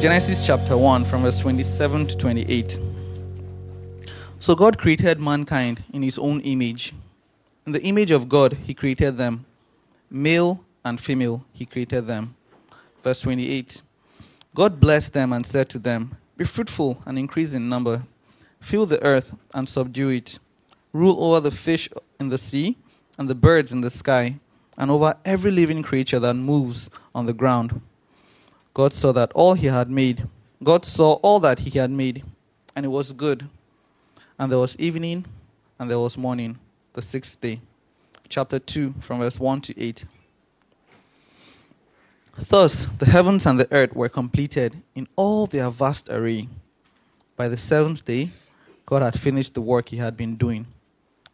Genesis chapter 1, from verse 27 to 28. So God created mankind in his own image. In the image of God, he created them. Male and female, he created them. Verse 28. God blessed them and said to them, Be fruitful and increase in number. Fill the earth and subdue it. Rule over the fish in the sea and the birds in the sky, and over every living creature that moves on the ground. God saw that all he had made. God saw all that he had made, and it was good. And there was evening, and there was morning, the sixth day. Chapter 2, from verse 1 to 8. Thus the heavens and the earth were completed in all their vast array. By the seventh day, God had finished the work he had been doing.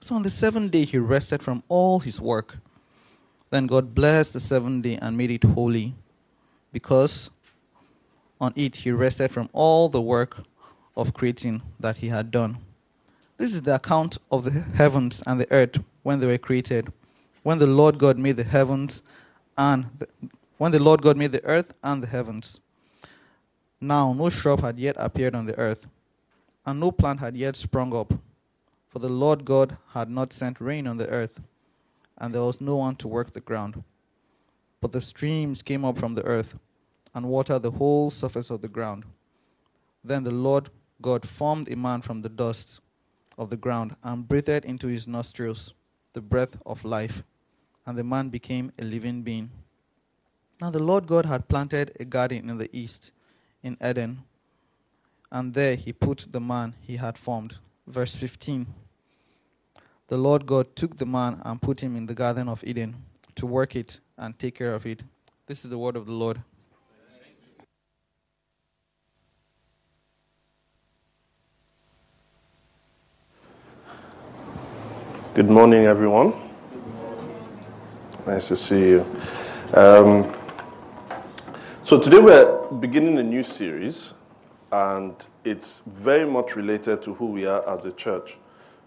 So on the seventh day, he rested from all his work. Then God blessed the seventh day and made it holy, because on it he rested from all the work of creating that he had done. This is the account of the heavens and the earth when they were created, when the Lord God made the heavens and the, when the Lord God made the earth and the heavens. Now no shrub had yet appeared on the earth, and no plant had yet sprung up, for the Lord God had not sent rain on the earth, and there was no one to work the ground. But the streams came up from the earth and watered the whole surface of the ground. Then the Lord God formed a man from the dust of the ground and breathed into his nostrils the breath of life, and the man became a living being. Now the Lord God had planted a garden in the east, in Eden, and there he put the man he had formed. Verse 15 The Lord God took the man and put him in the garden of Eden to work it and take care of it. This is the word of the Lord. Good morning, everyone. Nice to see you. Um, so, today we're beginning a new series, and it's very much related to who we are as a church.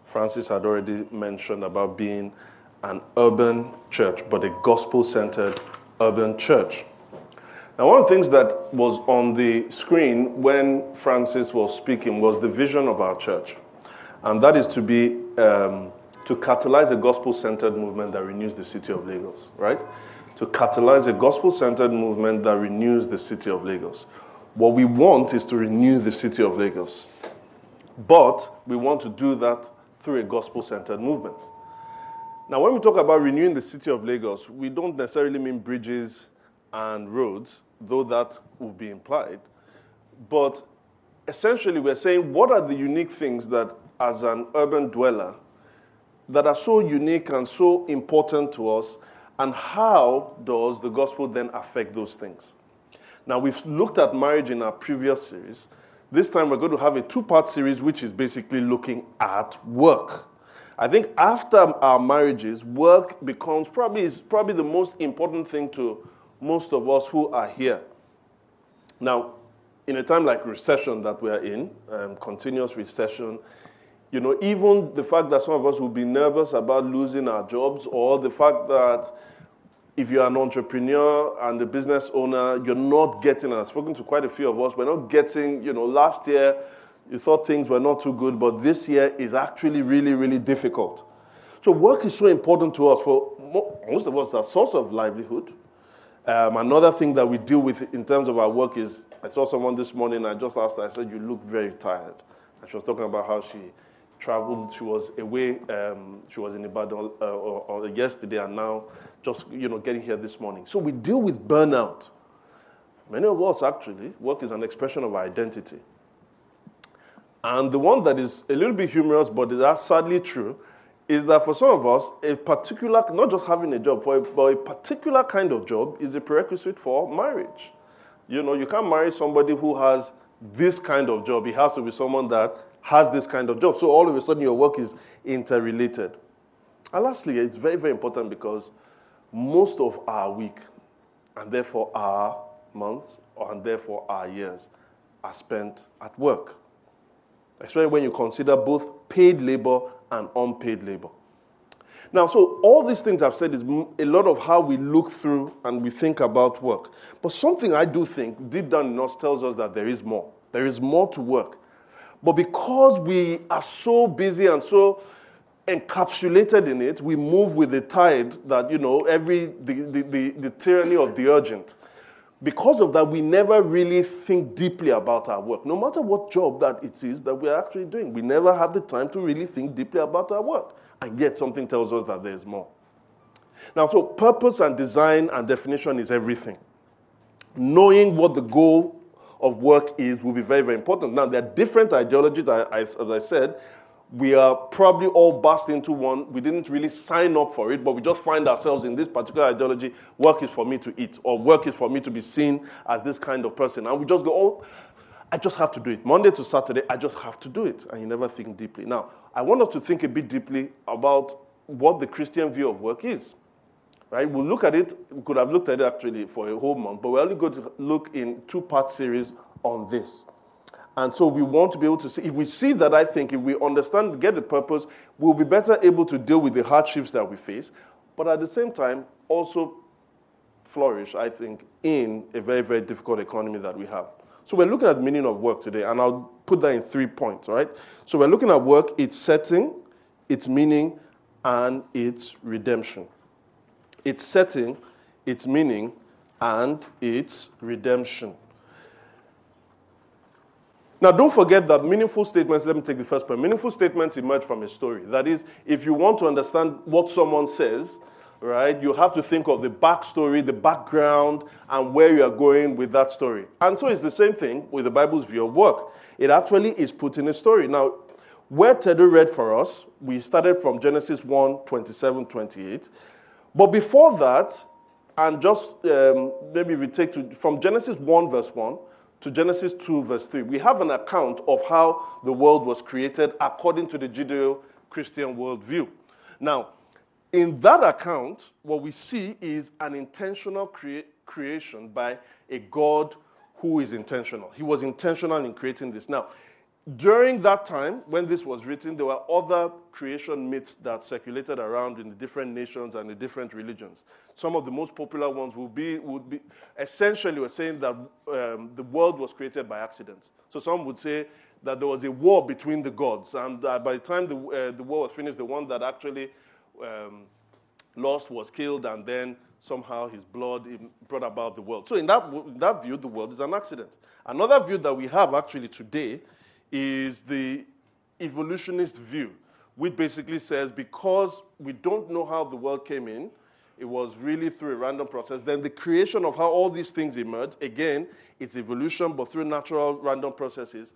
Francis had already mentioned about being an urban church, but a gospel centered urban church. Now, one of the things that was on the screen when Francis was speaking was the vision of our church, and that is to be. Um, to catalyze a gospel centered movement that renews the city of Lagos, right? To catalyze a gospel centered movement that renews the city of Lagos. What we want is to renew the city of Lagos. But we want to do that through a gospel centered movement. Now, when we talk about renewing the city of Lagos, we don't necessarily mean bridges and roads, though that would be implied. But essentially, we're saying what are the unique things that, as an urban dweller, that are so unique and so important to us, and how does the gospel then affect those things? Now, we've looked at marriage in our previous series. This time, we're going to have a two part series, which is basically looking at work. I think after our marriages, work becomes probably, is probably the most important thing to most of us who are here. Now, in a time like recession that we are in, um, continuous recession, you know, even the fact that some of us will be nervous about losing our jobs, or the fact that if you're an entrepreneur and a business owner, you're not getting, and I've spoken to quite a few of us, we're not getting, you know, last year you thought things were not too good, but this year is actually really, really difficult. So work is so important to us. For most of us, a source of livelihood. Um, another thing that we deal with in terms of our work is, I saw someone this morning, I just asked her, I said, you look very tired. And she was talking about how she traveled. She was away. Um, she was in Ibadan uh, or, or yesterday, and now just you know getting here this morning. So we deal with burnout. Many of us actually, work is an expression of identity. And the one that is a little bit humorous, but that's sadly true, is that for some of us, a particular, not just having a job, for a, but a particular kind of job is a prerequisite for marriage. You know, you can't marry somebody who has this kind of job. It has to be someone that has this kind of job. So all of a sudden, your work is interrelated. And lastly, it's very, very important because most of our week, and therefore our months, and therefore our years, are spent at work. Especially when you consider both paid labor and unpaid labor. Now, so all these things I've said is a lot of how we look through and we think about work. But something I do think deep down in us tells us that there is more. There is more to work. But because we are so busy and so encapsulated in it, we move with the tide that, you know, every, the, the, the, the tyranny of the urgent. Because of that, we never really think deeply about our work. No matter what job that it is that we're actually doing, we never have the time to really think deeply about our work. And yet, something tells us that there's more. Now, so purpose and design and definition is everything. Knowing what the goal of work is will be very, very important. Now, there are different ideologies, as I said, we are probably all burst into one. We didn't really sign up for it, but we just find ourselves in this particular ideology. Work is for me to eat, or work is for me to be seen as this kind of person. And we just go, oh, I just have to do it. Monday to Saturday, I just have to do it. And you never think deeply. Now, I want us to think a bit deeply about what the Christian view of work is. Right? We'll look at it. We could have looked at it actually for a whole month, but we're only going to look in two part series on this. And so we want to be able to see, if we see that, I think, if we understand, get the purpose, we'll be better able to deal with the hardships that we face, but at the same time, also flourish, I think, in a very, very difficult economy that we have. So we're looking at the meaning of work today, and I'll put that in three points, right? So we're looking at work, its setting, its meaning, and its redemption. Its setting, its meaning, and its redemption. Now, don't forget that meaningful statements, let me take the first point. Meaningful statements emerge from a story. That is, if you want to understand what someone says, right, you have to think of the backstory, the background, and where you are going with that story. And so it's the same thing with the Bible's view of work. It actually is put in a story. Now, where Tedo read for us, we started from Genesis 1 27, 28. But before that, and just um, maybe we take to, from Genesis 1, verse 1, to Genesis 2, verse 3, we have an account of how the world was created according to the Judeo Christian worldview. Now, in that account, what we see is an intentional crea- creation by a God who is intentional. He was intentional in creating this. Now, during that time, when this was written, there were other creation myths that circulated around in the different nations and the different religions. Some of the most popular ones would be, would be essentially were saying that um, the world was created by accident. So some would say that there was a war between the gods, and uh, by the time the, uh, the war was finished, the one that actually um, lost was killed, and then somehow his blood brought about the world. So in that, in that view, the world is an accident. Another view that we have actually today is the evolutionist view, which basically says because we don't know how the world came in, it was really through a random process. Then the creation of how all these things emerge, again, it's evolution, but through natural random processes.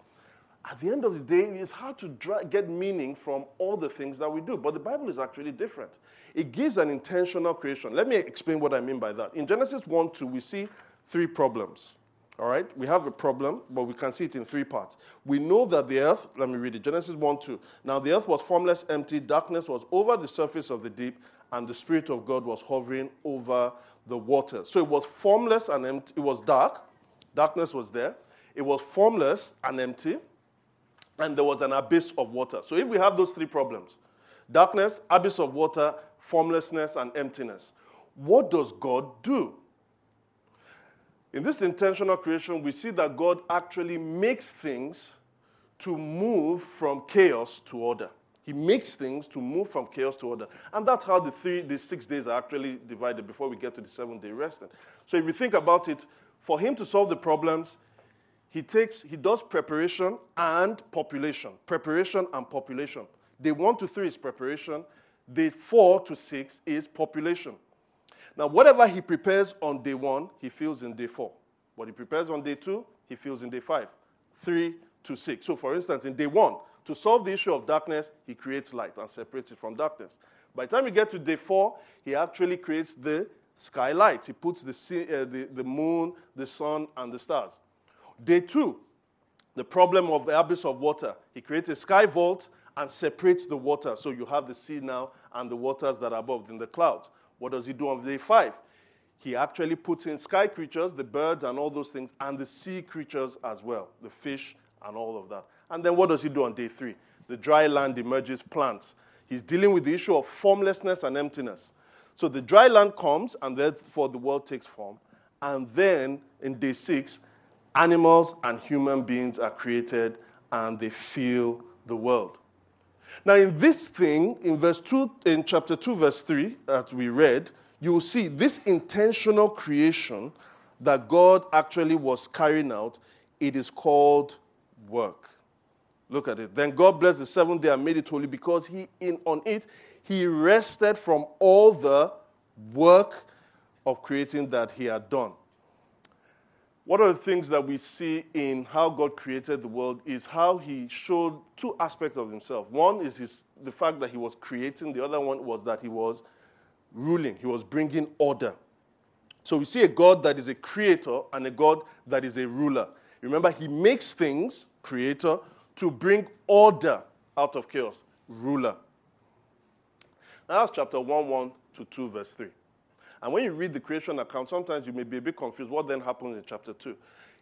At the end of the day, it's hard to get meaning from all the things that we do. But the Bible is actually different. It gives an intentional creation. Let me explain what I mean by that. In Genesis 1 2, we see three problems. All right, we have a problem, but we can see it in three parts. We know that the earth, let me read it Genesis 1 2. Now the earth was formless, empty, darkness was over the surface of the deep, and the Spirit of God was hovering over the waters. So it was formless and empty. It was dark, darkness was there. It was formless and empty, and there was an abyss of water. So if we have those three problems darkness, abyss of water, formlessness, and emptiness what does God do? In this intentional creation, we see that God actually makes things to move from chaos to order. He makes things to move from chaos to order. And that's how the three, the six days are actually divided before we get to the seven day resting. So if you think about it, for him to solve the problems, he takes, he does preparation and population. Preparation and population. Day one to three is preparation. Day four to six is population. Now, whatever he prepares on day one, he feels in day four. What he prepares on day two, he feels in day five. Three to six. So, for instance, in day one, to solve the issue of darkness, he creates light and separates it from darkness. By the time you get to day four, he actually creates the skylight. He puts the, sea, uh, the, the moon, the sun, and the stars. Day two, The problem of the abyss of water. He creates a sky vault and separates the water. So you have the sea now and the waters that are above in the clouds. What does he do on day five? He actually puts in sky creatures, the birds and all those things, and the sea creatures as well, the fish and all of that. And then what does he do on day three? The dry land emerges plants. He's dealing with the issue of formlessness and emptiness. So the dry land comes, and therefore the world takes form. And then in day six, animals and human beings are created and they fill the world. Now, in this thing, in verse 2, in chapter 2, verse 3, that we read, you will see this intentional creation that God actually was carrying out, it is called work. Look at it. Then God blessed the seventh day and made it holy because he in on it he rested from all the work of creating that he had done. One of the things that we see in how God created the world is how he showed two aspects of himself. One is his, the fact that he was creating, the other one was that he was ruling, he was bringing order. So we see a God that is a creator and a God that is a ruler. Remember, he makes things, creator, to bring order out of chaos, ruler. Now that's chapter 1 1 to 2, verse 3. And when you read the creation account, sometimes you may be a bit confused. What then happens in chapter 2?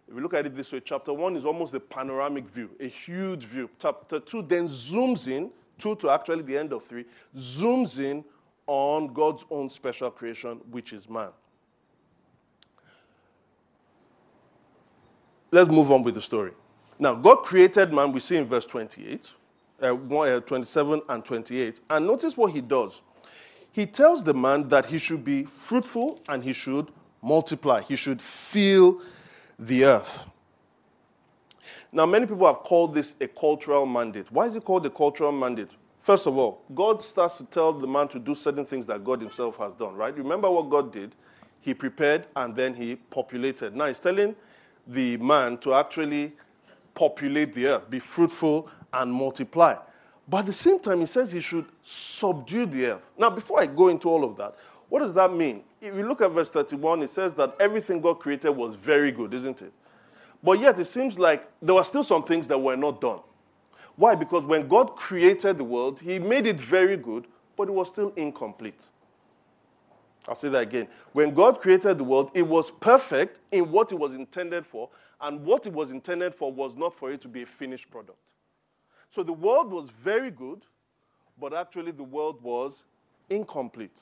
If you look at it this way, chapter 1 is almost a panoramic view, a huge view. Chapter 2 then zooms in, 2 to actually the end of 3, zooms in on God's own special creation, which is man. Let's move on with the story. Now, God created man, we see in verse 28, uh, uh 27 and 28. And notice what he does. He tells the man that he should be fruitful and he should multiply, he should fill the earth. Now, many people have called this a cultural mandate. Why is it called a cultural mandate? First of all, God starts to tell the man to do certain things that God himself has done, right? Remember what God did? He prepared and then he populated. Now, he's telling the man to actually populate the earth, be fruitful, and multiply. But at the same time, he says he should subdue the earth. Now, before I go into all of that, what does that mean? If you look at verse 31, it says that everything God created was very good, isn't it? But yet, it seems like there were still some things that were not done. Why? Because when God created the world, He made it very good, but it was still incomplete. I'll say that again. When God created the world, it was perfect in what it was intended for, and what it was intended for was not for it to be a finished product. So the world was very good, but actually the world was incomplete.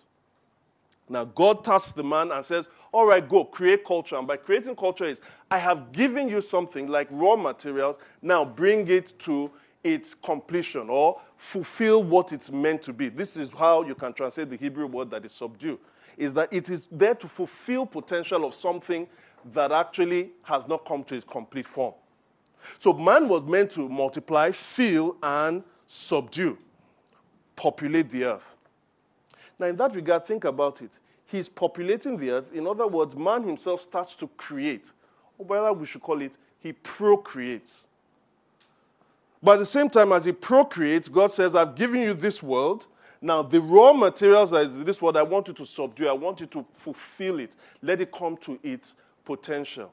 Now God tasks the man and says, All right, go, create culture. And by creating culture is I have given you something like raw materials, now bring it to its completion or fulfill what it's meant to be. This is how you can translate the Hebrew word that is subdue. Is that it is there to fulfill potential of something that actually has not come to its complete form. So man was meant to multiply, fill, and subdue, populate the earth. Now, in that regard, think about it. He's populating the earth. In other words, man himself starts to create. Or whether we should call it, he procreates. But at the same time, as he procreates, God says, I've given you this world. Now, the raw materials that is this world, I want you to subdue. I want you to fulfill it. Let it come to its potential.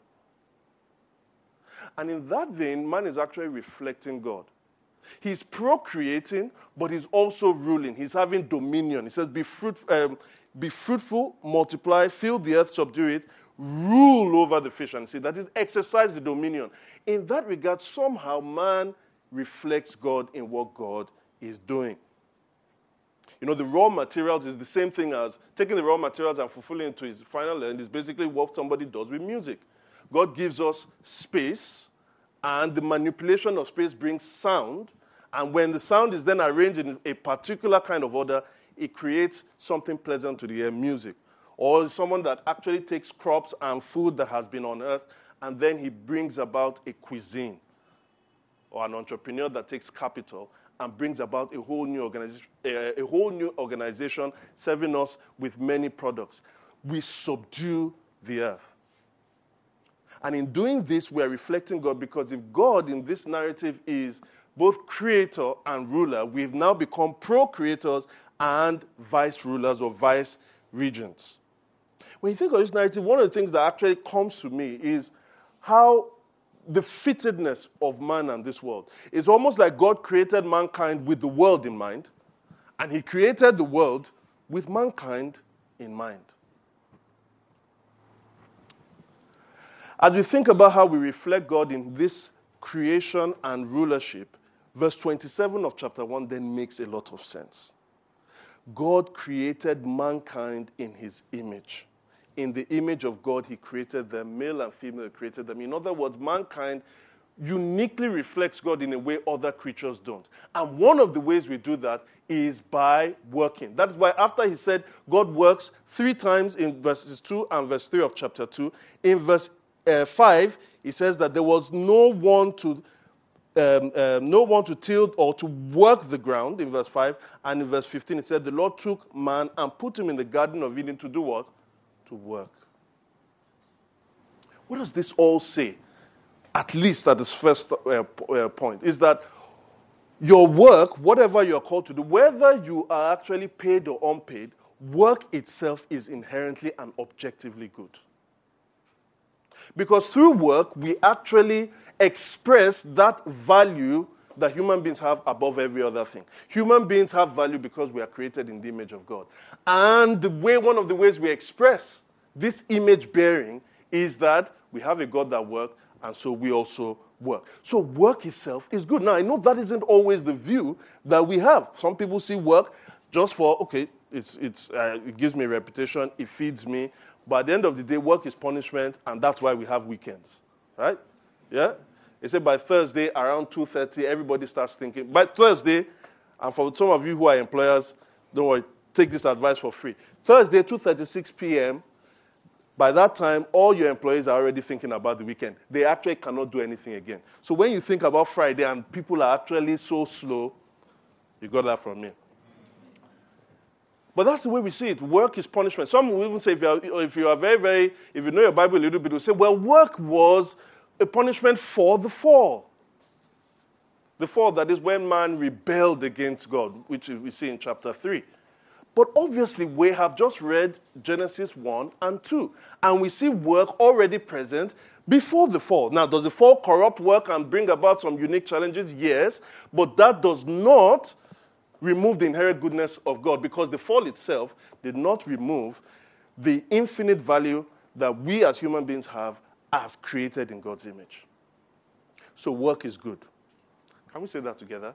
And in that vein, man is actually reflecting God. He's procreating, but he's also ruling. He's having dominion. He says, Be, fruit, um, be fruitful, multiply, fill the earth, subdue it, rule over the fish and sea. That is, exercise the dominion. In that regard, somehow man reflects God in what God is doing. You know, the raw materials is the same thing as taking the raw materials and fulfilling it to its final end is basically what somebody does with music. God gives us space, and the manipulation of space brings sound. And when the sound is then arranged in a particular kind of order, it creates something pleasant to the ear, music. Or someone that actually takes crops and food that has been on earth, and then he brings about a cuisine. Or an entrepreneur that takes capital and brings about a whole new organization, a, a whole new organization serving us with many products. We subdue the earth. And in doing this, we are reflecting God because if God in this narrative is both creator and ruler, we've now become pro-creators and vice rulers or vice regents. When you think of this narrative, one of the things that actually comes to me is how the fittedness of man and this world. It's almost like God created mankind with the world in mind, and He created the world with mankind in mind. As we think about how we reflect God in this creation and rulership, verse 27 of chapter 1 then makes a lot of sense. God created mankind in his image. In the image of God, he created them, male and female, created them. In other words, mankind uniquely reflects God in a way other creatures don't. And one of the ways we do that is by working. That is why, after he said God works three times in verses 2 and verse 3 of chapter 2, in verse uh, 5, he says that there was no one to um, um, no one to till or to work the ground in verse 5. And in verse 15, it said, The Lord took man and put him in the Garden of Eden to do what? To work. What does this all say? At least at this first uh, uh, point, is that your work, whatever you're called to do, whether you are actually paid or unpaid, work itself is inherently and objectively good. Because through work, we actually express that value that human beings have above every other thing. Human beings have value because we are created in the image of God. And the way, one of the ways we express this image bearing is that we have a God that works, and so we also work. So work itself is good. Now, I know that isn't always the view that we have. Some people see work just for, okay, it's, it's, uh, it gives me reputation, it feeds me. But at the end of the day, work is punishment, and that's why we have weekends. Right? Yeah? They say by Thursday around 2.30, everybody starts thinking. By Thursday, and for some of you who are employers, don't worry, take this advice for free. Thursday, 2.36 p.m., by that time, all your employees are already thinking about the weekend. They actually cannot do anything again. So when you think about Friday and people are actually so slow, you got that from me. But that's the way we see it. Work is punishment. Some will even say, if you are, if you are very, very, if you know your Bible a little bit, will say, well, work was a punishment for the fall. The fall, that is when man rebelled against God, which we see in chapter 3. But obviously, we have just read Genesis 1 and 2, and we see work already present before the fall. Now, does the fall corrupt work and bring about some unique challenges? Yes, but that does not remove the inherent goodness of God because the fall itself did not remove the infinite value that we as human beings have as created in God's image. So work is good. Can we say that together?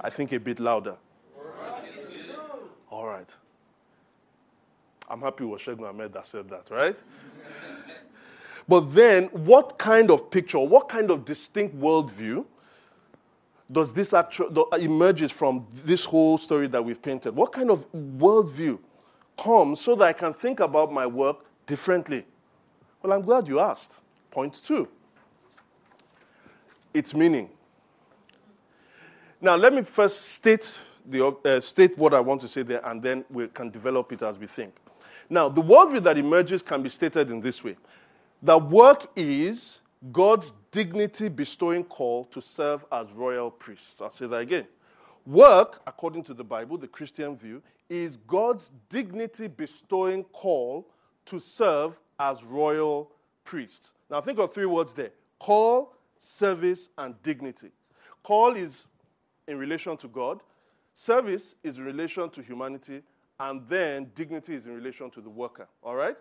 I think a bit louder. All right. I'm happy with Shegun Ahmed that said that, right? but then, what kind of picture, what kind of distinct worldview does this actually emerges from this whole story that we've painted? What kind of worldview comes so that I can think about my work differently? Well, I'm glad you asked. Point two its meaning. Now, let me first state, the, uh, state what I want to say there, and then we can develop it as we think. Now, the worldview that emerges can be stated in this way that work is God's dignity bestowing call to serve as royal priests. I'll say that again. Work, according to the Bible, the Christian view, is God's dignity bestowing call to serve as royal priests. Now, think of three words there call, service, and dignity. Call is in relation to God, service is in relation to humanity, and then dignity is in relation to the worker. All right?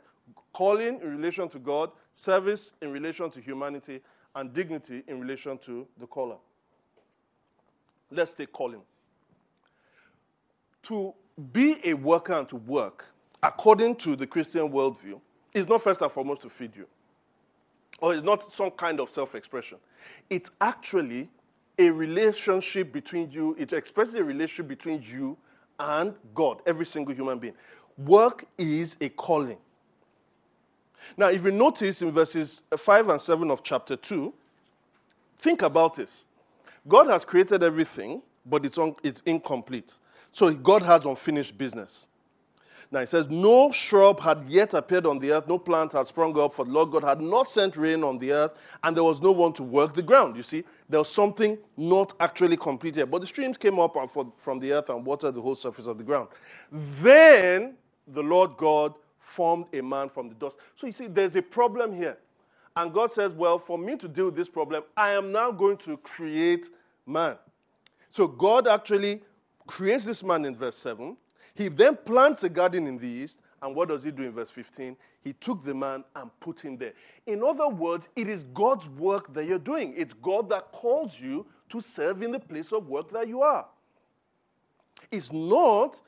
Calling in relation to God, service in relation to humanity, and dignity in relation to the caller. Let's take calling. To be a worker and to work, according to the Christian worldview, is not first and foremost to feed you, or it's not some kind of self expression. It's actually a relationship between you, it expresses a relationship between you and God, every single human being. Work is a calling. Now, if you notice in verses 5 and 7 of chapter 2, think about this. God has created everything, but it's, un- it's incomplete. So God has unfinished business. Now it says, No shrub had yet appeared on the earth, no plant had sprung up, for the Lord God had not sent rain on the earth, and there was no one to work the ground. You see, there was something not actually completed. But the streams came up from the earth and watered the whole surface of the ground. Then the Lord God formed a man from the dust. So you see, there's a problem here. And God says, Well, for me to deal with this problem, I am now going to create man. So God actually creates this man in verse 7. He then plants a garden in the east. And what does he do in verse 15? He took the man and put him there. In other words, it is God's work that you're doing. It's God that calls you to serve in the place of work that you are. It's not,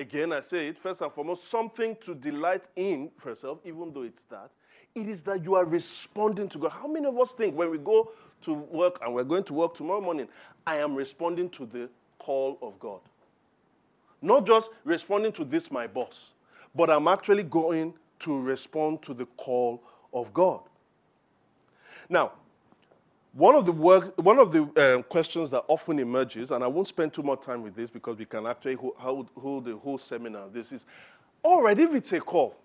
again, I say it, first and foremost, something to delight in for yourself, even though it's that. It is that you are responding to God. How many of us think when we go to work and we're going to work tomorrow morning, I am responding to the call of God? Not just responding to this, my boss, but I'm actually going to respond to the call of God. Now, one of the work, one of the uh, questions that often emerges, and I won't spend too much time with this because we can actually hold, hold the whole seminar. This is, all right, if it's a call,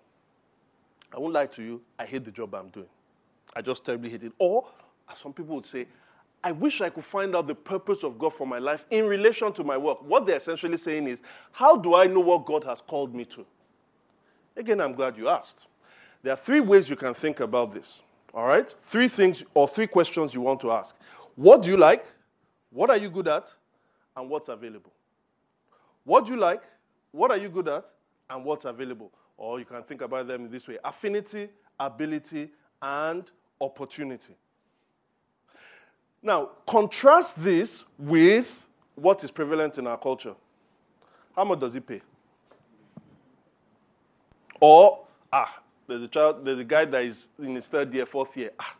I won't lie to you, I hate the job I'm doing. I just terribly hate it. Or, as some people would say, I wish I could find out the purpose of God for my life in relation to my work. What they're essentially saying is, how do I know what God has called me to? Again, I'm glad you asked. There are three ways you can think about this. All right? Three things or three questions you want to ask. What do you like? What are you good at? And what's available? What do you like? What are you good at? And what's available? Or you can think about them this way affinity, ability, and opportunity. Now, contrast this with what is prevalent in our culture. How much does it pay? Or, ah, there's a child, there's a guy that is in his third year, fourth year. Ah,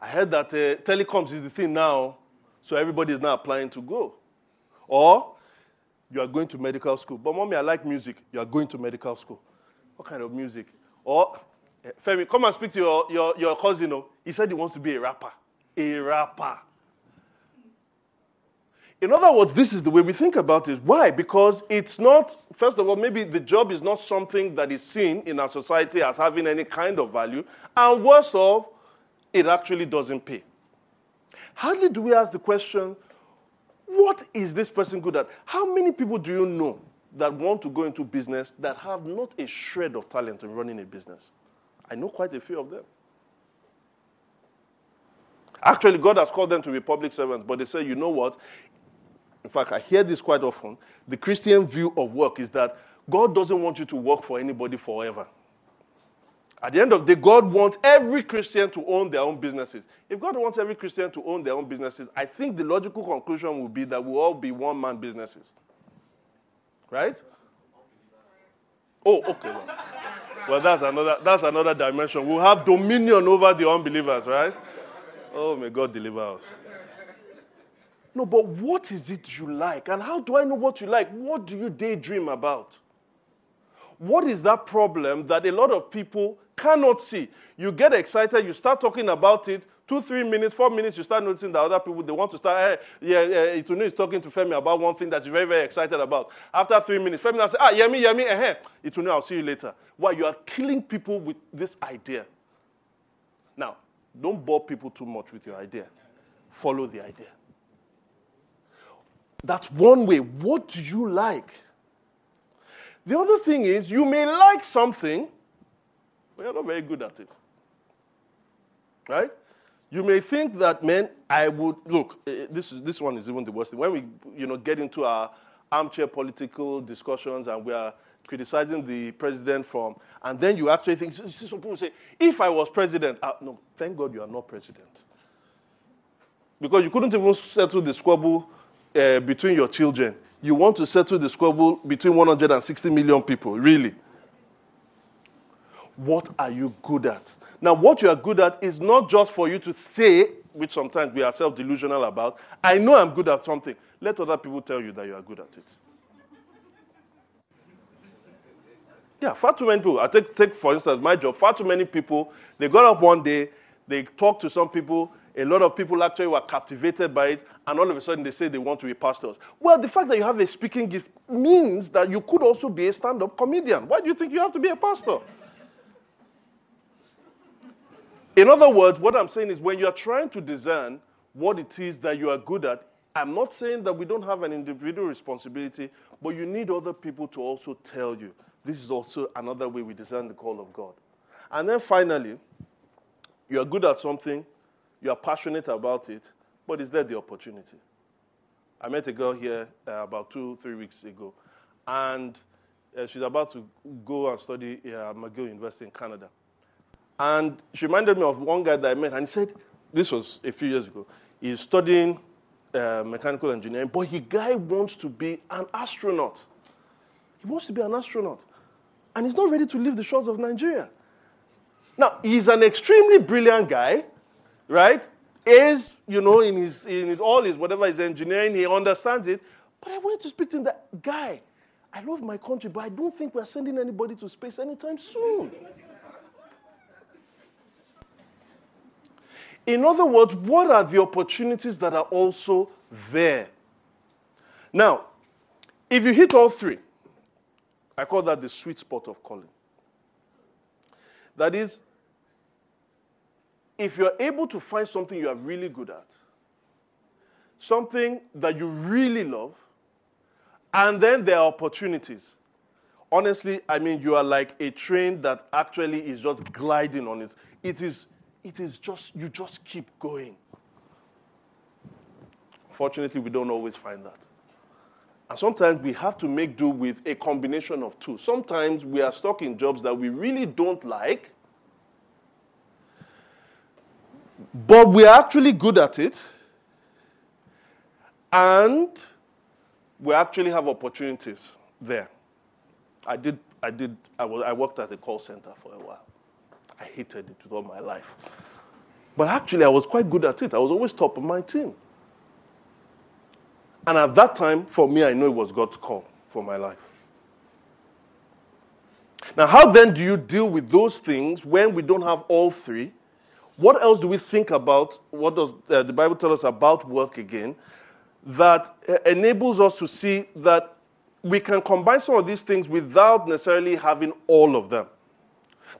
I heard that uh, telecoms is the thing now, so everybody is now applying to go. Or you are going to medical school. But mommy, I like music. You are going to medical school. What kind of music? Or uh, Femi, come and speak to your, your, your cousin. Oh. He said he wants to be a rapper. A rapper. In other words, this is the way we think about it. Why? Because it's not, first of all, maybe the job is not something that is seen in our society as having any kind of value. And worse off, it actually doesn't pay. Hardly do we ask the question, what is this person good at? How many people do you know that want to go into business that have not a shred of talent in running a business? I know quite a few of them. Actually, God has called them to be public servants, but they say, you know what? In fact, I hear this quite often. The Christian view of work is that God doesn't want you to work for anybody forever. At the end of the day, God wants every Christian to own their own businesses. If God wants every Christian to own their own businesses, I think the logical conclusion would be that we'll all be one man businesses. Right? Oh, okay. Well, that's another, that's another dimension. We'll have dominion over the unbelievers, right? Oh, may God deliver us. No, but what is it you like? And how do I know what you like? What do you daydream about? What is that problem that a lot of people cannot see? You get excited, you start talking about it, two, three minutes, four minutes, you start noticing that other people, they want to start, hey, yeah, yeah, Itunu is talking to Femi about one thing that you're very, very excited about. After three minutes, Femi will say, ah, Yemi, Yemi, eh, Itunu, I'll see you later. Why? You are killing people with this idea. Now, don't bore people too much with your idea. Follow the idea. That's one way. What do you like? The other thing is, you may like something, but you're not very good at it. Right? You may think that, man, I would look. Eh, eh, this is, this one is even the worst thing. When we, you know, get into our armchair political discussions and we are criticizing the president from, and then you actually think, some people say, if I was president, uh, no, thank God you are not president, because you couldn't even settle the squabble uh, between your children. You want to settle the squabble between 160 million people, really. What are you good at? Now, what you are good at is not just for you to say, which sometimes we are self delusional about, I know I'm good at something. Let other people tell you that you are good at it. Yeah, far too many people. I take, take for instance my job. Far too many people. They got up one day, they talked to some people, a lot of people actually were captivated by it, and all of a sudden they say they want to be pastors. Well, the fact that you have a speaking gift means that you could also be a stand up comedian. Why do you think you have to be a pastor? In other words, what I'm saying is when you're trying to discern what it is that you are good at, I'm not saying that we don't have an individual responsibility, but you need other people to also tell you. This is also another way we discern the call of God. And then finally, You are good at something, you are passionate about it, but is there the opportunity? I met a girl here uh, about two, three weeks ago, and uh, she's about to go and study at uh, McGill University in Canada. And she reminded me of one guy that I met, and he said, this was a few years ago, he's studying uh, mechanical engineering, but the guy wants to be an astronaut. He wants to be an astronaut. And he's not ready to leave the shores of Nigeria. Now, he's an extremely brilliant guy, right? Is, you know, in his, in his, all his, whatever his engineering, he understands it. But I wanted to speak to him that guy. I love my country, but I don't think we're sending anybody to space anytime soon. In other words, what are the opportunities that are also there? Now, if you hit all three, I call that the sweet spot of calling. That is, if you're able to find something you are really good at, something that you really love, and then there are opportunities. Honestly, I mean, you are like a train that actually is just gliding on it. It is it is just, you just keep going. Fortunately, we don't always find that. And sometimes we have to make do with a combination of two. Sometimes we are stuck in jobs that we really don't like, but we are actually good at it, and we actually have opportunities there. I did, I did, I, was, I worked at a call center for a while. I hated it with all my life. But actually, I was quite good at it. I was always top of my team. And at that time, for me, I know it was God's call for my life. Now, how then do you deal with those things when we don't have all three? What else do we think about? What does uh, the Bible tell us about work again? That uh, enables us to see that we can combine some of these things without necessarily having all of them.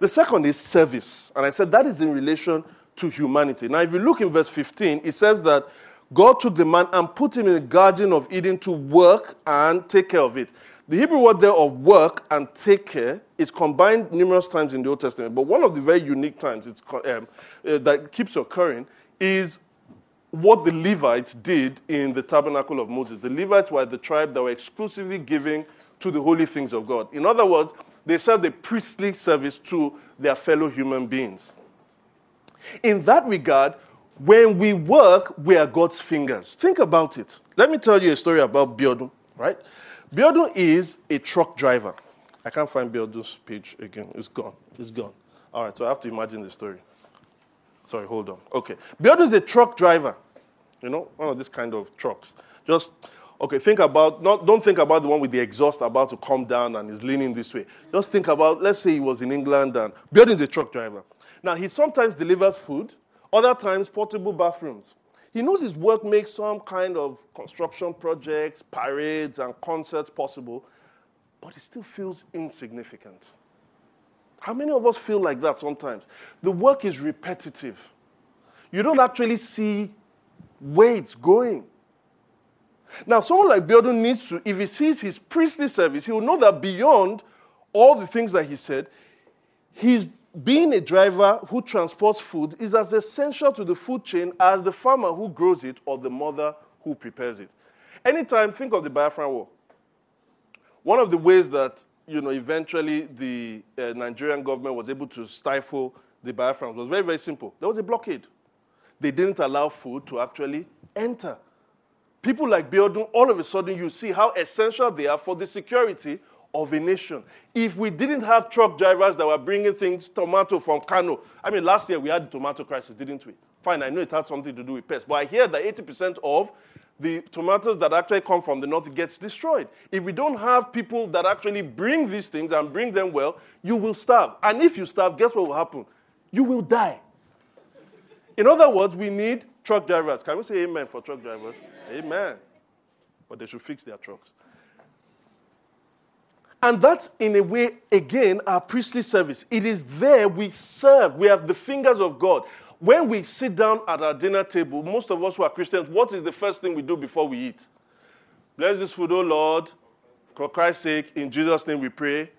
The second is service. And I said that is in relation to humanity. Now, if you look in verse 15, it says that God took the man and put him in the Garden of Eden to work and take care of it. The Hebrew word there of work and take care is combined numerous times in the Old Testament, but one of the very unique times um, uh, that keeps occurring is what the Levites did in the tabernacle of Moses. The Levites were the tribe that were exclusively giving to the holy things of God. In other words, they served a priestly service to their fellow human beings. In that regard, when we work, we are God's fingers. Think about it. Let me tell you a story about Biodun, right? Biodun is a truck driver. I can't find Biodun's page again. It's gone. It's gone. All right, so I have to imagine the story. Sorry, hold on. Okay. Biodun is a truck driver. You know, one of these kind of trucks. Just Okay, think about, not, don't think about the one with the exhaust about to come down and is leaning this way. Just think about, let's say he was in England and building the truck driver. Now, he sometimes delivers food, other times portable bathrooms. He knows his work makes some kind of construction projects, parades, and concerts possible, but he still feels insignificant. How many of us feel like that sometimes? The work is repetitive. You don't actually see where it's going. Now, someone like Biodun needs to, if he sees his priestly service, he will know that beyond all the things that he said, he's being a driver who transports food is as essential to the food chain as the farmer who grows it or the mother who prepares it. Anytime, think of the Biafran War. One of the ways that you know eventually the uh, Nigerian government was able to stifle the Biafrans was very very simple. There was a blockade. They didn't allow food to actually enter. People like Biodun, all of a sudden you see how essential they are for the security of a nation. If we didn't have truck drivers that were bringing things, tomato from Kano, I mean, last year we had the tomato crisis, didn't we? Fine, I know it had something to do with pests, but I hear that 80% of the tomatoes that actually come from the north gets destroyed. If we don't have people that actually bring these things and bring them well, you will starve. And if you starve, guess what will happen? You will die. In other words, we need truck drivers. Can we say amen for truck drivers? Amen. amen. But they should fix their trucks. And that's, in a way, again, our priestly service. It is there we serve. We have the fingers of God. When we sit down at our dinner table, most of us who are Christians, what is the first thing we do before we eat? Bless this food, O Lord. For Christ's sake, in Jesus' name we pray.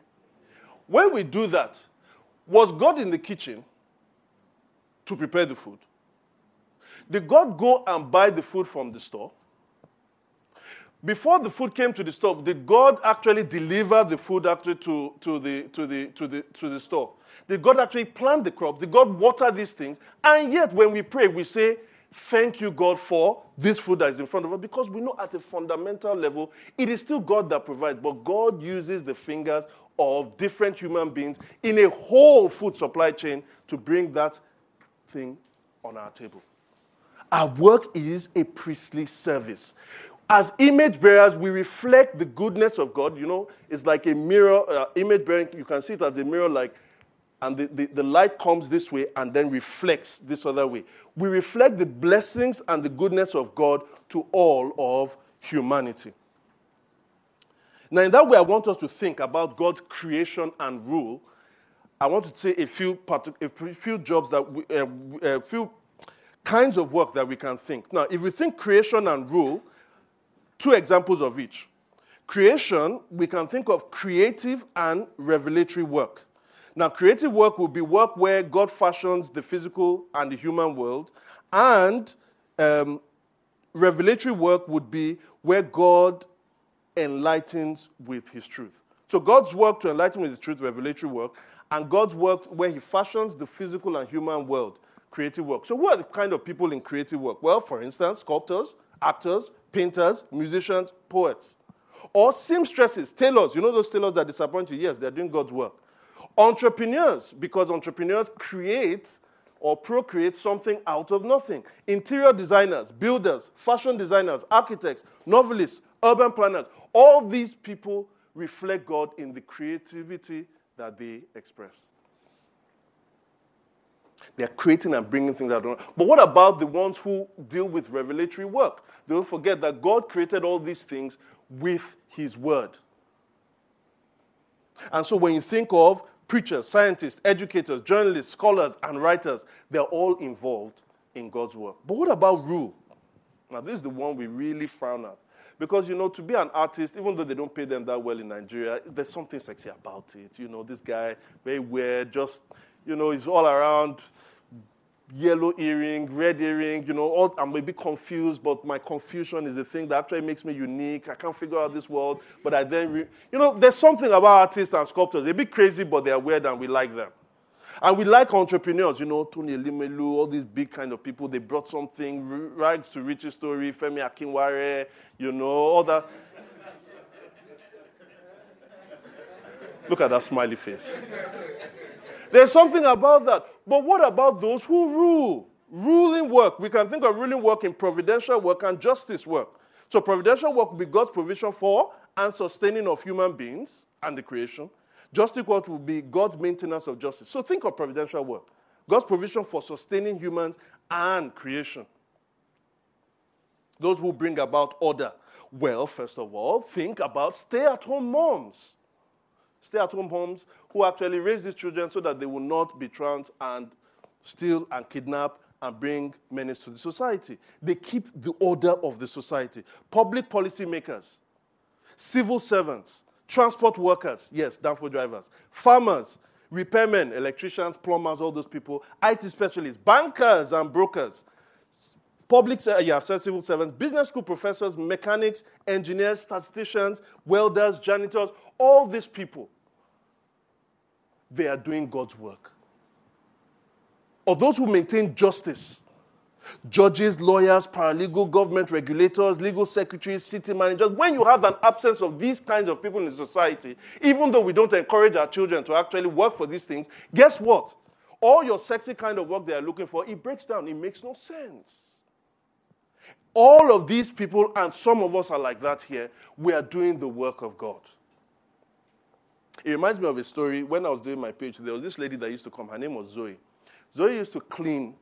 When we do that, was God in the kitchen? to prepare the food? Did God go and buy the food from the store? Before the food came to the store, did God actually deliver the food actually to, to, the, to, the, to, the, to the store? Did God actually plant the crops? Did God water these things? And yet, when we pray, we say, Thank you, God, for this food that is in front of us, because we know at a fundamental level, it is still God that provides, but God uses the fingers of different human beings in a whole food supply chain to bring that thing on our table. Our work is a priestly service. As image bearers, we reflect the goodness of God. You know, it's like a mirror, uh, image bearing, you can see it as a mirror, like and the, the, the, light comes this way and then reflects this other way. We reflect the blessings and the goodness of God to all of humanity. Now, in that way, I want us to think about God's creation and rule. I want to say a few, a few jobs that we, uh, a few kinds of work that we can think. Now, if we think creation and rule, two examples of each. Creation, we can think of creative and revelatory work. Now, creative work will be work where God fashions the physical and the human world, and um, revelatory work would be where God enlightens with his truth. So, God's work to enlighten with his truth, revelatory work, and God's work where he fashions the physical and human world, creative work. So, who are the kind of people in creative work? Well, for instance, sculptors, actors, painters, musicians, poets. Or seamstresses, tailors. You know those tailors that disappoint you? Yes, they're doing God's work. Entrepreneurs, because entrepreneurs create or procreate something out of nothing. Interior designers, builders, fashion designers, architects, novelists, urban planners, all these people reflect God in the creativity that they express. They're creating and bringing things out. But what about the ones who deal with revelatory work? Don't forget that God created all these things with His Word. And so when you think of preachers, scientists, educators, journalists, scholars, and writers, they're all involved in God's work. But what about rule? Now, this is the one we really frown at. Because, you know, to be an artist, even though they don't pay them that well in Nigeria, there's something sexy about it. You know, this guy, very weird, just, you know, he's all around yellow earring, red earring, you know, all, I'm a bit confused, but my confusion is the thing that actually makes me unique. I can't figure out this world, but I then, re- you know, there's something about artists and sculptors. They're a bit crazy, but they're weird and we like them. And we like entrepreneurs, you know, Tony Elumelu, all these big kind of people. They brought something, rags to riches story, Femi Akinware, you know, all that. Look at that smiley face. There's something about that. But what about those who rule? Ruling work. We can think of ruling work in providential work and justice work. So, providential work will be God's provision for and sustaining of human beings and the creation. Justice work will be God's maintenance of justice. So, think of providential work God's provision for sustaining humans and creation. Those who bring about order. Well, first of all, think about stay at home moms stay at home homes who actually raise these children so that they will not be trans and steal and kidnap and bring menace to the society. They keep the order of the society. Public policy makers, civil servants, transport workers, yes, danfo drivers, farmers, repairmen, electricians, plumbers, all those people, IT specialists, bankers and brokers, public uh, yeah, civil servants, business school professors, mechanics, engineers, statisticians, welders, janitors, all these people, they are doing God's work. Or those who maintain justice judges, lawyers, paralegal, government regulators, legal secretaries, city managers. When you have an absence of these kinds of people in society, even though we don't encourage our children to actually work for these things, guess what? All your sexy kind of work they are looking for, it breaks down. It makes no sense. All of these people, and some of us are like that here, we are doing the work of God. It reminds me of a story. When I was doing my PhD, there was this lady that used to come. Her name was Zoe. Zoe used to clean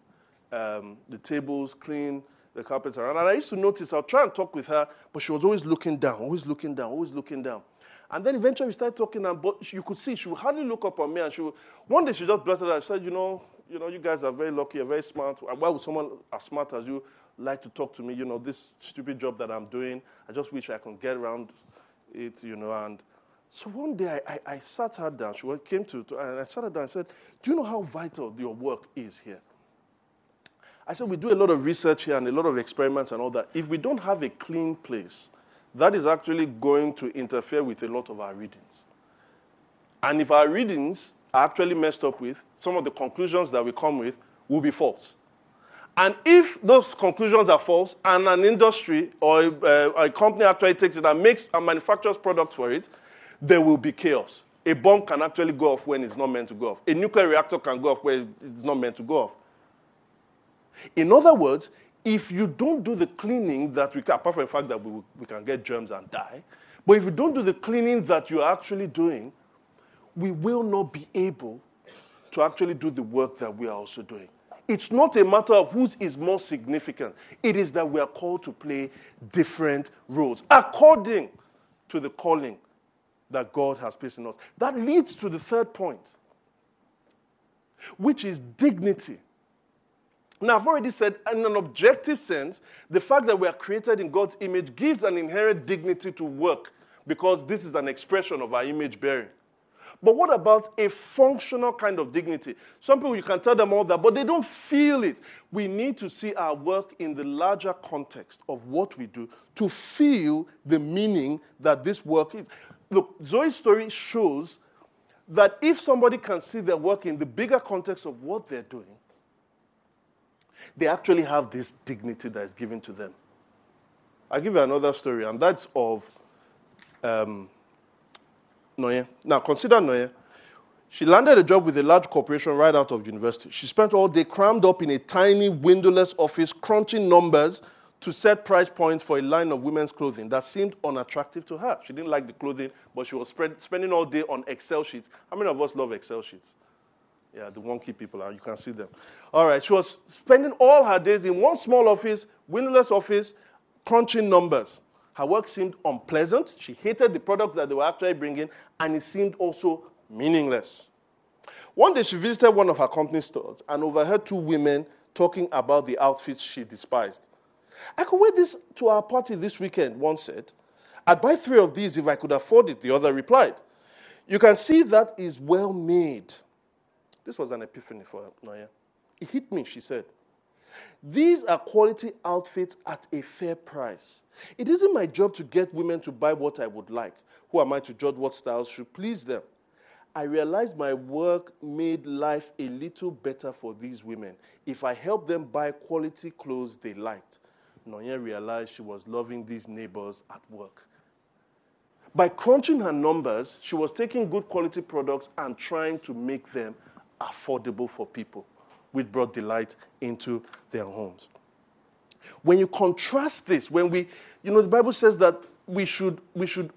um, the tables, clean the carpets around. And I used to notice, I'll try and talk with her, but she was always looking down, always looking down, always looking down. And then eventually we started talking, and but you could see she would hardly look up on me. And she would, one day she just blurted out, she said, you know, you know, you guys are very lucky, you're very smart. Why would someone as smart as you like to talk to me? You know, this stupid job that I'm doing, I just wish I could get around it, you know, and so one day I, I, I sat her down. She came to, to, and I sat her down and said, Do you know how vital your work is here? I said we do a lot of research here and a lot of experiments and all that. If we don't have a clean place, that is actually going to interfere with a lot of our readings. And if our readings are actually messed up with, some of the conclusions that we come with will be false. And if those conclusions are false, and an industry or a, uh, a company actually takes it and makes and manufactures products for it, there will be chaos. A bomb can actually go off when it's not meant to go off. A nuclear reactor can go off when it's not meant to go off. In other words, if you don't do the cleaning that we can, apart from the fact that we, we can get germs and die, but if you don't do the cleaning that you're actually doing, we will not be able to actually do the work that we are also doing. It's not a matter of whose is more significant. It is that we are called to play different roles according to the calling that God has placed in us. That leads to the third point, which is dignity. Now, I've already said, in an objective sense, the fact that we are created in God's image gives an inherent dignity to work because this is an expression of our image bearing. But what about a functional kind of dignity? Some people, you can tell them all that, but they don't feel it. We need to see our work in the larger context of what we do to feel the meaning that this work is. Look, Zoe's story shows that if somebody can see their work in the bigger context of what they're doing, they actually have this dignity that is given to them. I'll give you another story, and that's of um, Noye. Now, consider Noye. She landed a job with a large corporation right out of university. She spent all day crammed up in a tiny, windowless office, crunching numbers to set price points for a line of women's clothing that seemed unattractive to her. She didn't like the clothing, but she was spread, spending all day on Excel sheets. How many of us love Excel sheets? Yeah, the wonky people, you can see them. All right, she was spending all her days in one small office, windowless office, crunching numbers. Her work seemed unpleasant. She hated the products that they were actually bringing, and it seemed also meaningless. One day, she visited one of her company stores and overheard two women talking about the outfits she despised. I could wear this to our party this weekend, one said. I'd buy three of these if I could afford it, the other replied. You can see that is well made. This was an epiphany for Naya. It hit me, she said. These are quality outfits at a fair price. It isn't my job to get women to buy what I would like. Who am I to judge what styles should please them? I realized my work made life a little better for these women if I helped them buy quality clothes they liked. Nonya realized she was loving these neighbors at work. By crunching her numbers, she was taking good quality products and trying to make them affordable for people which brought delight into their homes. When you contrast this, when we, you know, the Bible says that we should, we should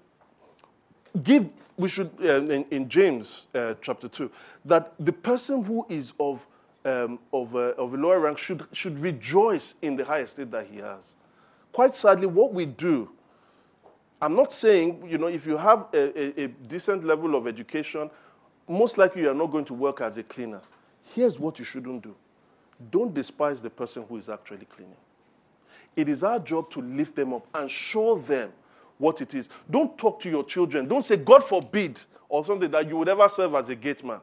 give, we should, uh, in, in, James uh, chapter 2, that the person who is of, um, of, uh, of a lower rank should, should rejoice in the high estate that he has. Quite sadly, what we do, I'm not saying, you know, if you have a, a, a decent level of education, most likely you are not going to work as a cleaner. Here's what you shouldn't do don't despise the person who is actually cleaning. It is our job to lift them up and show them what it is. Don't talk to your children. Don't say, God forbid, or something that you would ever serve as a gate man.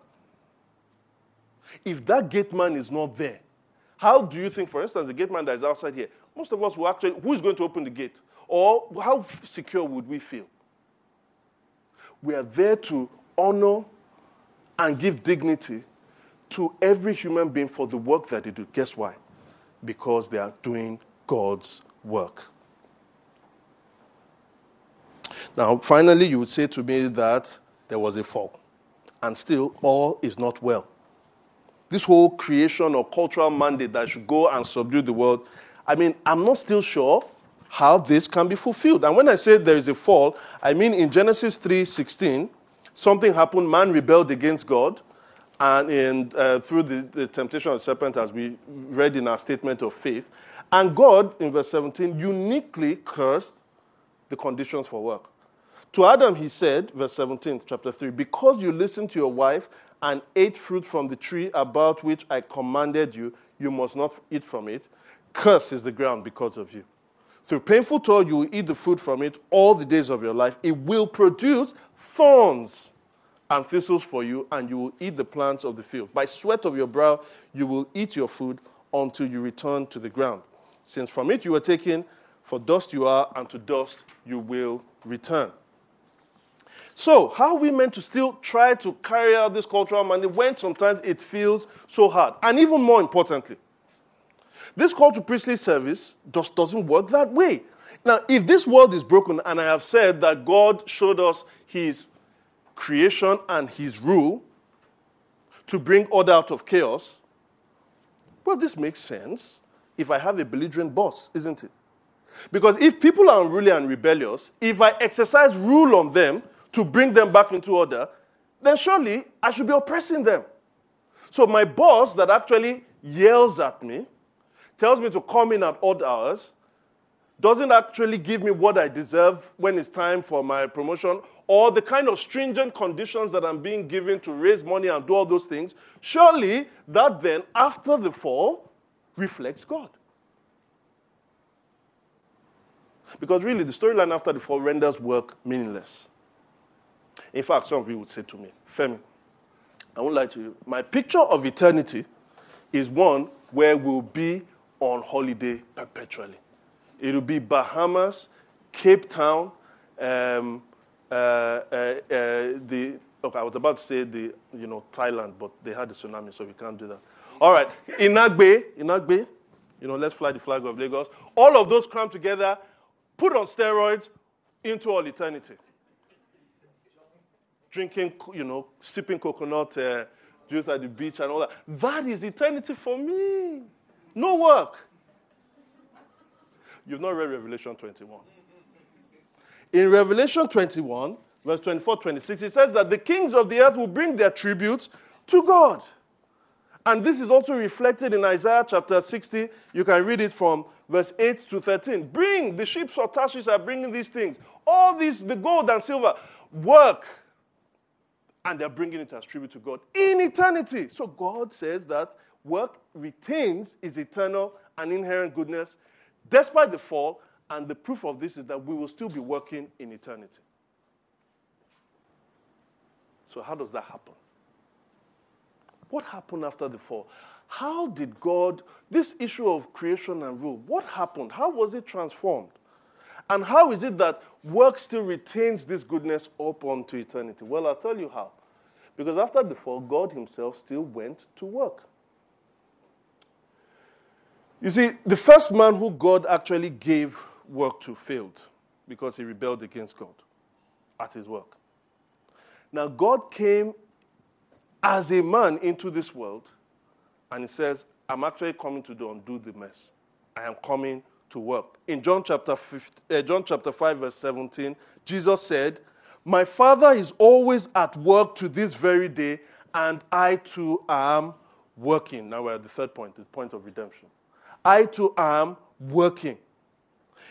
If that gate man is not there, how do you think, for instance, the gate man that is outside here, most of us will actually, who is going to open the gate? Or how secure would we feel? We are there to honor and give dignity to every human being for the work that they do. Guess why? Because they are doing God's work. Now, finally, you would say to me that there was a fall, and still all is not well. This whole creation or cultural mandate that should go and subdue the world, I mean, I'm not still sure how this can be fulfilled. And when I say there is a fall, I mean in Genesis 3:16, something happened, man rebelled against God, and in, uh, through the, the, temptation of the serpent, as we read in our statement of faith. And God, in verse 17, uniquely cursed the conditions for work. To Adam, he said, verse 17, chapter 3, because you listened to your wife and ate fruit from the tree about which I commanded you, you must not eat from it. Curse is the ground because of you. Through painful toil, you will eat the fruit from it all the days of your life. It will produce thorns and thistles for you, and you will eat the plants of the field. By sweat of your brow, you will eat your food until you return to the ground. Since from it you were taken, for dust you are, and to dust you will return. So, how are we meant to still try to carry out this cultural mandate when sometimes it feels so hard? And even more importantly, this call to priestly service just doesn't work that way. Now, if this world is broken, and I have said that God showed us his creation and his rule to bring order out of chaos, well, this makes sense if I have a belligerent boss, isn't it? Because if people are unruly and rebellious, if I exercise rule on them to bring them back into order, then surely I should be oppressing them. So my boss that actually yells at me, tells me to come in at odd hours, doesn't actually give me what I deserve when it's time for my promotion, or the kind of stringent conditions that I'm being given to raise money and do all those things, surely that then, after the fall, reflects God. Because really, the storyline after the fall renders work meaningless. In fact, some of you would say to me, Femi, I won't lie to you. My picture of eternity is one where we'll be on holiday perpetually. It'll be Bahamas, Cape Town, um, uh, uh, uh, the okay, I was about to say the you know Thailand, but they had a tsunami, so we can't do that. All right, Inagbe, Inagbe, you know, let's fly the flag of Lagos. All of those crammed together, put on steroids into all eternity. Drinking, you know, sipping coconut uh, juice at the beach and all that. That is eternity for me. No work. You've not read Revelation 21. In Revelation 21, verse 24 26, it says that the kings of the earth will bring their tributes to God. And this is also reflected in Isaiah chapter 60. You can read it from verse 8 to 13. Bring, the ships of Tarshish are bringing these things. All these, the gold and silver, work. And they're bringing it as tribute to God in eternity. So God says that work retains its eternal and inherent goodness despite the fall. And the proof of this is that we will still be working in eternity. So, how does that happen? What happened after the fall? How did God, this issue of creation and rule, what happened? How was it transformed? And how is it that work still retains this goodness up onto eternity? Well, I'll tell you how. Because after the fall, God Himself still went to work. You see, the first man who God actually gave work to failed because he rebelled against God at his work. Now, God came as a man into this world and he says, I'm actually coming to undo the mess. I am coming to work. In John chapter, 15, uh, John chapter 5, verse 17, Jesus said, My Father is always at work to this very day, and I too am working. Now we're at the third point, the point of redemption. I too am working.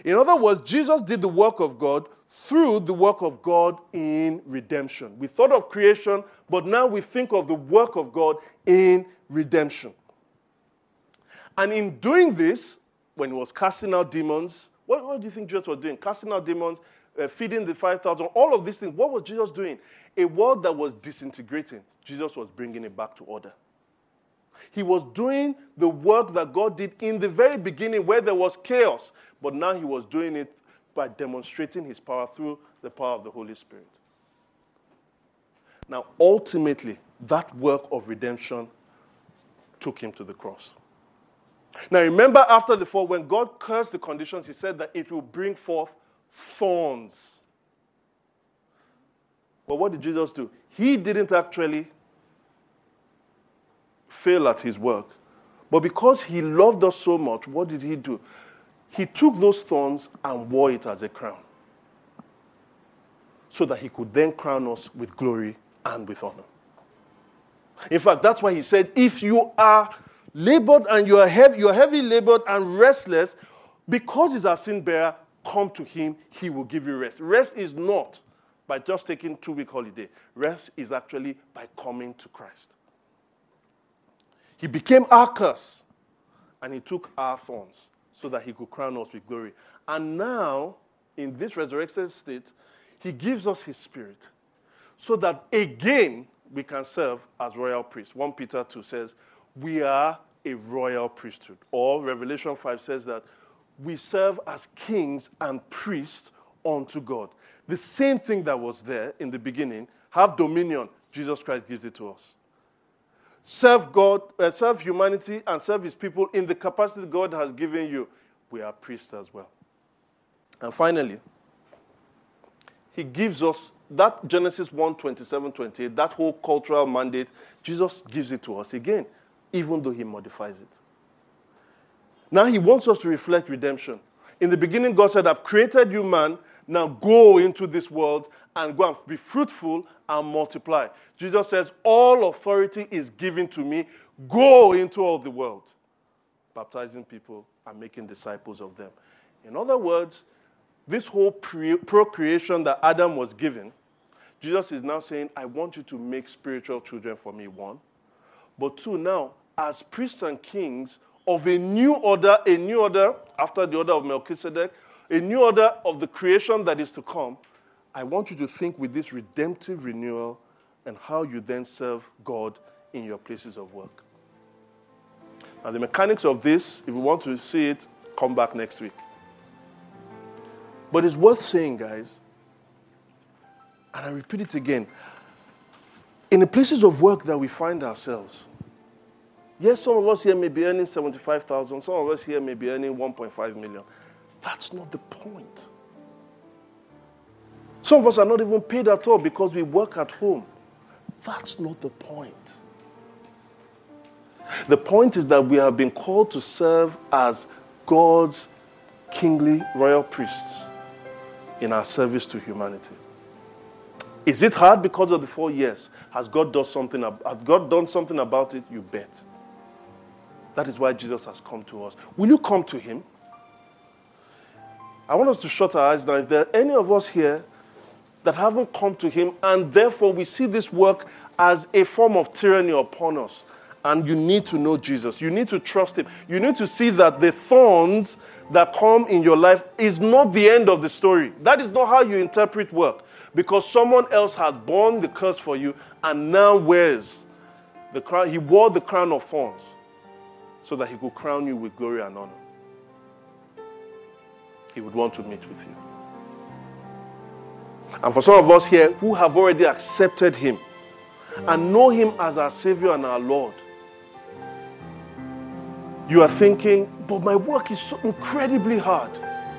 In other words, Jesus did the work of God through the work of God in redemption. We thought of creation, but now we think of the work of God in redemption. And in doing this, when he was casting out demons, what, what do you think Jesus was doing? Casting out demons, uh, feeding the 5,000, all of these things. What was Jesus doing? A world that was disintegrating, Jesus was bringing it back to order. He was doing the work that God did in the very beginning where there was chaos, but now he was doing it by demonstrating his power through the power of the Holy Spirit. Now, ultimately, that work of redemption took him to the cross. Now, remember after the fall, when God cursed the conditions, he said that it will bring forth thorns. But what did Jesus do? He didn't actually fail at his work. But because he loved us so much, what did he do? He took those thorns and wore it as a crown. So that he could then crown us with glory and with honor. In fact, that's why he said, if you are labored and you are heavy, you are heavy labored and restless, because he's our sin bearer, come to him, he will give you rest. Rest is not by just taking two week holiday. Rest is actually by coming to Christ. He became our curse and he took our thorns so that he could crown us with glory. And now, in this resurrected state, he gives us his spirit so that again we can serve as royal priests. 1 Peter 2 says, We are a royal priesthood. Or Revelation 5 says that we serve as kings and priests unto God. The same thing that was there in the beginning, have dominion, Jesus Christ gives it to us. Serve God, uh, serve humanity, and serve His people in the capacity God has given you. We are priests as well. And finally, He gives us that Genesis 1 27 28, that whole cultural mandate, Jesus gives it to us again, even though He modifies it. Now He wants us to reflect redemption. In the beginning, God said, I've created you, man. Now go into this world and go and be fruitful and multiply. Jesus says, All authority is given to me. Go into all the world, baptizing people and making disciples of them. In other words, this whole pre- procreation that Adam was given, Jesus is now saying, I want you to make spiritual children for me, one. But two, now, as priests and kings of a new order, a new order after the order of Melchizedek, a new order of the creation that is to come, I want you to think with this redemptive renewal and how you then serve God in your places of work. Now, the mechanics of this, if you want to see it, come back next week. But it's worth saying, guys, and I repeat it again in the places of work that we find ourselves, yes, some of us here may be earning 75,000, some of us here may be earning 1.5 million. That's not the point. Some of us are not even paid at all because we work at home. That's not the point. The point is that we have been called to serve as God's kingly royal priests in our service to humanity. Is it hard because of the four years? Has God done something? Has God done something about it? You bet. That is why Jesus has come to us. Will you come to Him? I want us to shut our eyes now. If there are any of us here that haven't come to Him, and therefore we see this work as a form of tyranny upon us, and you need to know Jesus, you need to trust Him, you need to see that the thorns that come in your life is not the end of the story. That is not how you interpret work, because someone else had borne the curse for you and now wears the crown. He wore the crown of thorns so that He could crown you with glory and honor. He would want to meet with you. And for some of us here who have already accepted Him and know Him as our Savior and our Lord, you are thinking, but my work is so incredibly hard.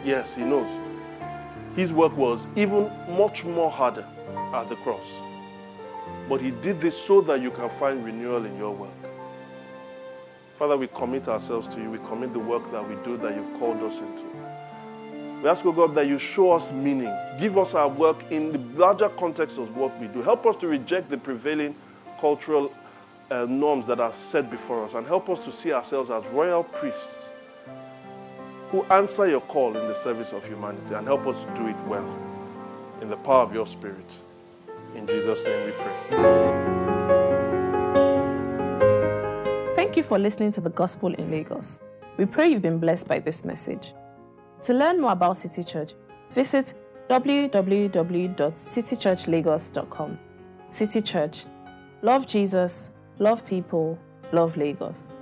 Yes, He knows. His work was even much more harder at the cross. But He did this so that you can find renewal in your work. Father, we commit ourselves to you. We commit the work that we do that you've called us into. We ask, O God, that you show us meaning. Give us our work in the larger context of what we do. Help us to reject the prevailing cultural uh, norms that are set before us and help us to see ourselves as royal priests who answer your call in the service of humanity and help us to do it well in the power of your Spirit. In Jesus' name we pray. Thank you for listening to the Gospel in Lagos. We pray you've been blessed by this message. To learn more about City Church, visit www.citychurchlagos.com. City Church. Love Jesus, love people, love Lagos.